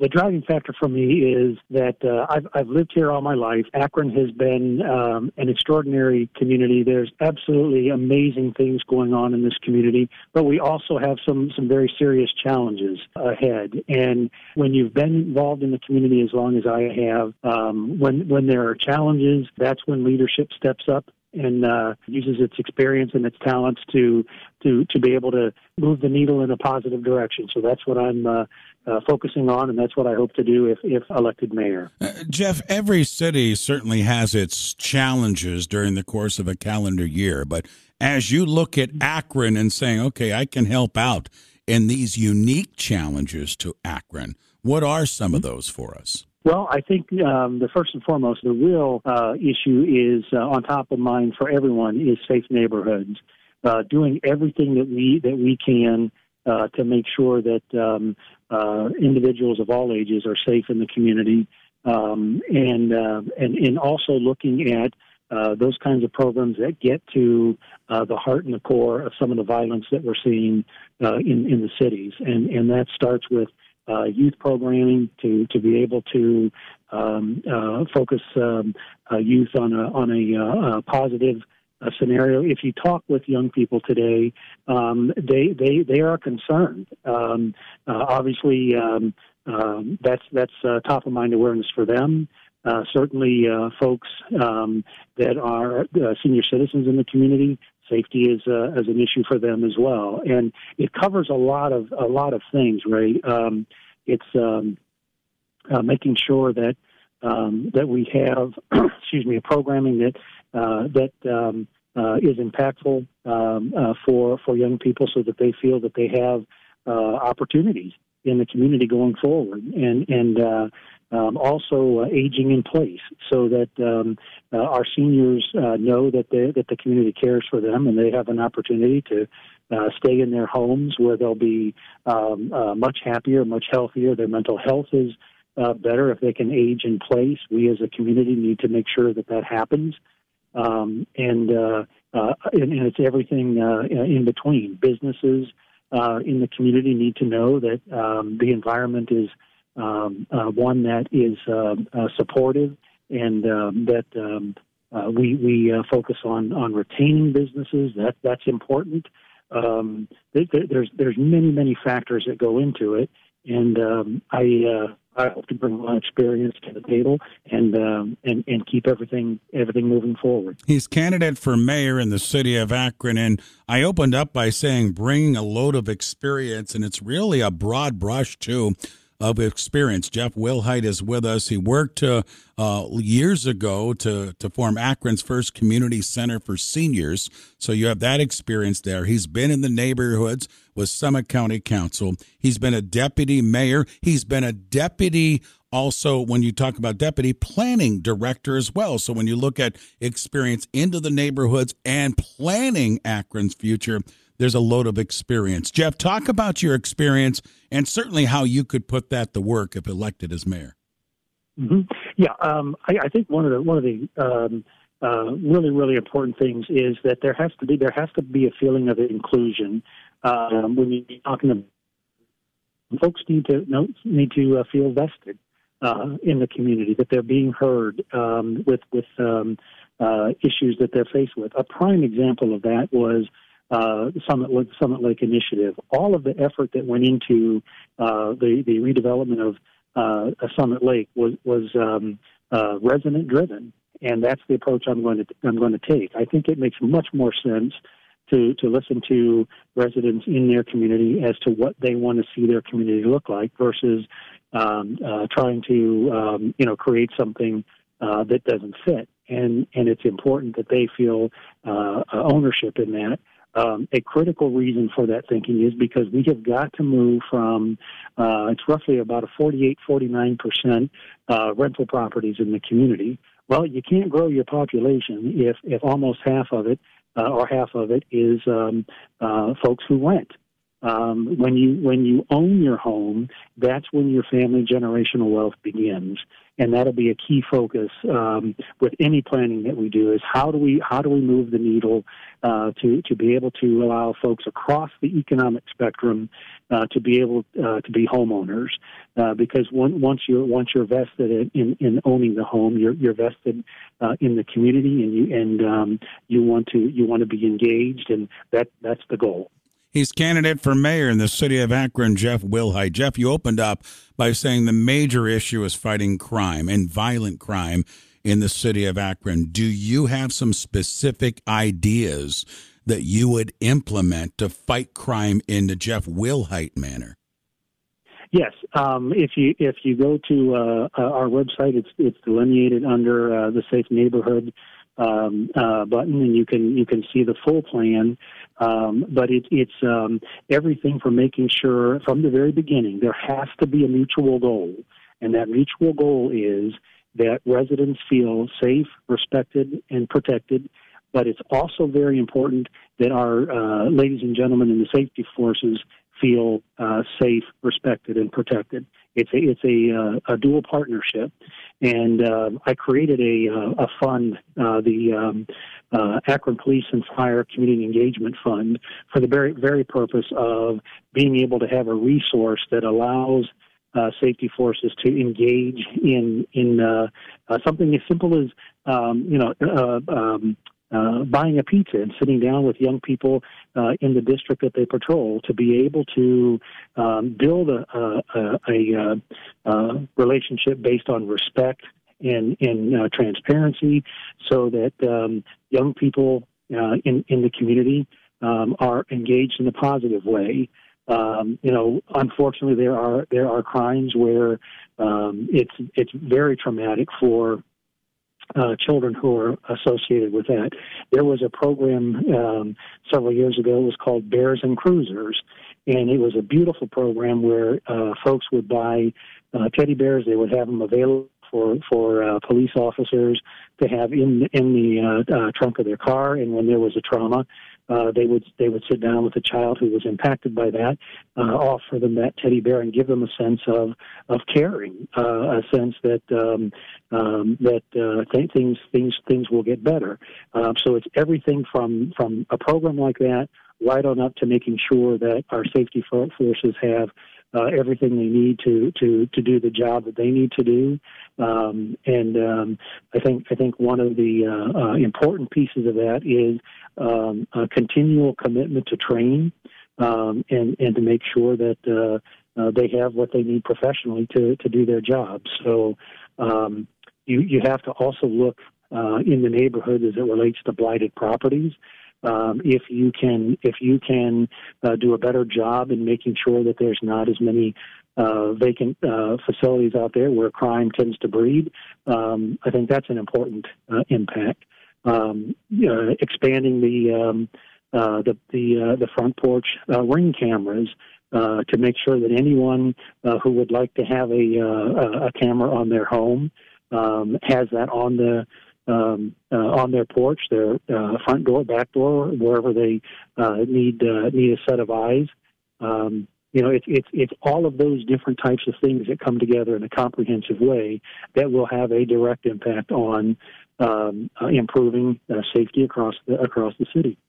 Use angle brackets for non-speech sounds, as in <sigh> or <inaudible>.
the driving factor for me is that uh, I've, I've lived here all my life. Akron has been um, an extraordinary community. There's absolutely amazing things going on in this community, but we also have some some very serious challenges ahead. And when you've been involved in the community as long as I have, um, when when there are challenges, that's when leadership steps up and uh, uses its experience and its talents to to to be able to move the needle in a positive direction. So that's what I'm uh, uh, focusing on, and that's what I hope to do if if elected mayor. Uh, Jeff, every city certainly has its challenges during the course of a calendar year, but as you look at Akron and saying, "Okay, I can help out in these unique challenges to Akron," what are some of those for us? Well, I think um, the first and foremost, the real uh, issue is uh, on top of mind for everyone is safe neighborhoods. Uh, doing everything that we that we can uh, to make sure that um, uh, individuals of all ages are safe in the community, um, and uh, and and also looking at those kinds of programs that get to the heart and the core of some of the violence that we're seeing in in the cities, and and that starts with uh, youth programming to to be able to um, uh, focus um, uh, youth on a on a, uh, a positive uh, scenario. If you talk with young people today, um, they they they are concerned. Um, uh, obviously, um, um, that's that's top of mind awareness for them. certainly, folks um, that are senior citizens in the community safety is uh, as an issue for them as well, and it covers a lot of a lot of things. Right? Um, it's uh, making sure that um, that we have, <clears throat> excuse me, a programming that uh, that um, uh, is impactful um, uh, for for young people, so that they feel that they have uh, opportunities in the community going forward, and and uh, um, also uh, aging in place, so that um, our seniors know that they, that the community cares for them, and they have an opportunity to stay in their homes where they'll be um, much happier, much healthier. Their mental health is uh, better if they can age in place. We as a community need to make sure that that happens, um, and, and, and it's everything in between. Businesses in the community need to know that um, the environment is um, uh, one that is uh, uh, supportive and um, that um, uh, we we uh, focus on on retaining businesses. That that's important. Um, there's there's many many factors that go into it, and I uh, I hope to bring my experience to the table and um, and and keep everything everything moving forward. He's candidate for mayor in the city of Akron, and I opened up by saying bringing a load of experience, and it's really a broad brush too of experience. Jeff Wilhite is with us. He worked uh, uh, years ago to, to form Akron's first community center for seniors. So you have that experience there. He's been in the neighborhoods with Summit County Council. He's been a deputy mayor. He's been a deputy also when you talk about deputy planning director as well. So when you look at experience into the neighborhoods and planning Akron's future, there's a load of experience. Jeff, talk about your experience and certainly how you could put that to work if elected as mayor. Mm-hmm. Yeah, um, I, I, think one of the one of the um, uh, really really important things is that there has to be there has to be a feeling of inclusion um, when you're talking to folks need to need to uh, feel vested uh, in the community that they're being heard um, with with um, uh, issues that they're faced with. A prime example of that was uh, Summit Lake, Summit Lake Initiative. All of the effort that went into uh, the the redevelopment of uh, Summit Lake was was um, uh, resident driven, and that's the approach I'm going to I'm going to take. I think it makes much more sense to to listen to residents in their community as to what they want to see their community look like versus um, uh, trying to um, you know create something uh, that doesn't fit. And and it's important that they feel ownership in that. Um, a critical reason for that thinking is because we have got to move from uh, it's roughly about a 48 49 percent uh, rental properties in the community. Well, you can't grow your population if if almost half of it uh, or half of it is um, uh, folks who rent. um, when you when you own your home, that's when your family generational wealth begins, and that'll be a key focus um, with any planning that we do. Is how do we how do we move the needle uh, to to be able to allow folks across the economic spectrum uh, to be able uh, to be homeowners, uh, because one, once you're once you're vested in, in owning the home, you're you're vested uh, in the community, and you and um, you want to you want to be engaged, and that that's the goal. He's candidate for mayor in the city of Akron, Jeff Wilhite. Jeff, you opened up by saying the major issue is fighting crime and violent crime in the city of Akron. Do you have some specific ideas that you would implement to fight crime in the Jeff Wilhite manner? Yes, um, if you if you go to uh, our website, it's it's delineated under uh, the Safe Neighborhood um, uh, button, and you can you can see the full plan. Um, but it, it's um, everything from making sure from the very beginning there has to be a mutual goal, and that mutual goal is that residents feel safe, respected, and protected. But it's also very important that our uh, ladies and gentlemen in the safety forces feel uh, safe, respected, and protected. It's a it's a, uh, a dual partnership, and uh, I created a uh, a fund, uh, the um, uh, Akron Police and Fire Community Engagement Fund, for the very very purpose of being able to have a resource that allows uh, safety forces to engage in in uh, something as simple as um, you know um, uh, buying a pizza and sitting down with young people uh, in the district that they patrol to be able to um, build a, a, a, a, a relationship based on respect and, and uh, transparency so that um, young people uh, in, in the community um, are engaged in a positive way. Um, you know, unfortunately, there are there are crimes where um, it's it's very traumatic for uh, children who are associated with that. There was a program um, several years ago. It was called Bears and Cruisers, and it was a beautiful program where uh, folks would buy uh, teddy bears. They would have them available for for uh, police officers to have in in the uh, uh, trunk of their car, and when there was a trauma, uh, they would they would sit down with a child who was impacted by that, uh, offer them that teddy bear, and give them a sense of of caring, uh, a sense that um, um, that uh, th- things things things will get better. Um, so it's everything from from a program like that right on up to making sure that our safety forces have uh, everything they need to to to do the job that they need to do. Um, and um, I think I think one of the uh, uh, important pieces of that is um, a continual commitment to train um, and and to make sure that uh, uh, they have what they need professionally to to do their job. So um, you you have to also look uh, in the neighborhood as it relates to blighted properties um, if you can if you can uh, do a better job in making sure that there's not as many uh, vacant uh, facilities out there where crime tends to breed, um, I think that's an important uh, impact. Um, expanding the um, uh, the the, uh, the front porch ring cameras. to make sure that anyone who would like to have a, a camera on their home um, has that on the um, uh, on their porch, their uh, front door, back door, wherever they uh, need uh, need a set of eyes. Um, you know, it's it's it's all of those different types of things that come together in a comprehensive way that will have a direct impact on um, uh, improving uh, safety across the across the city.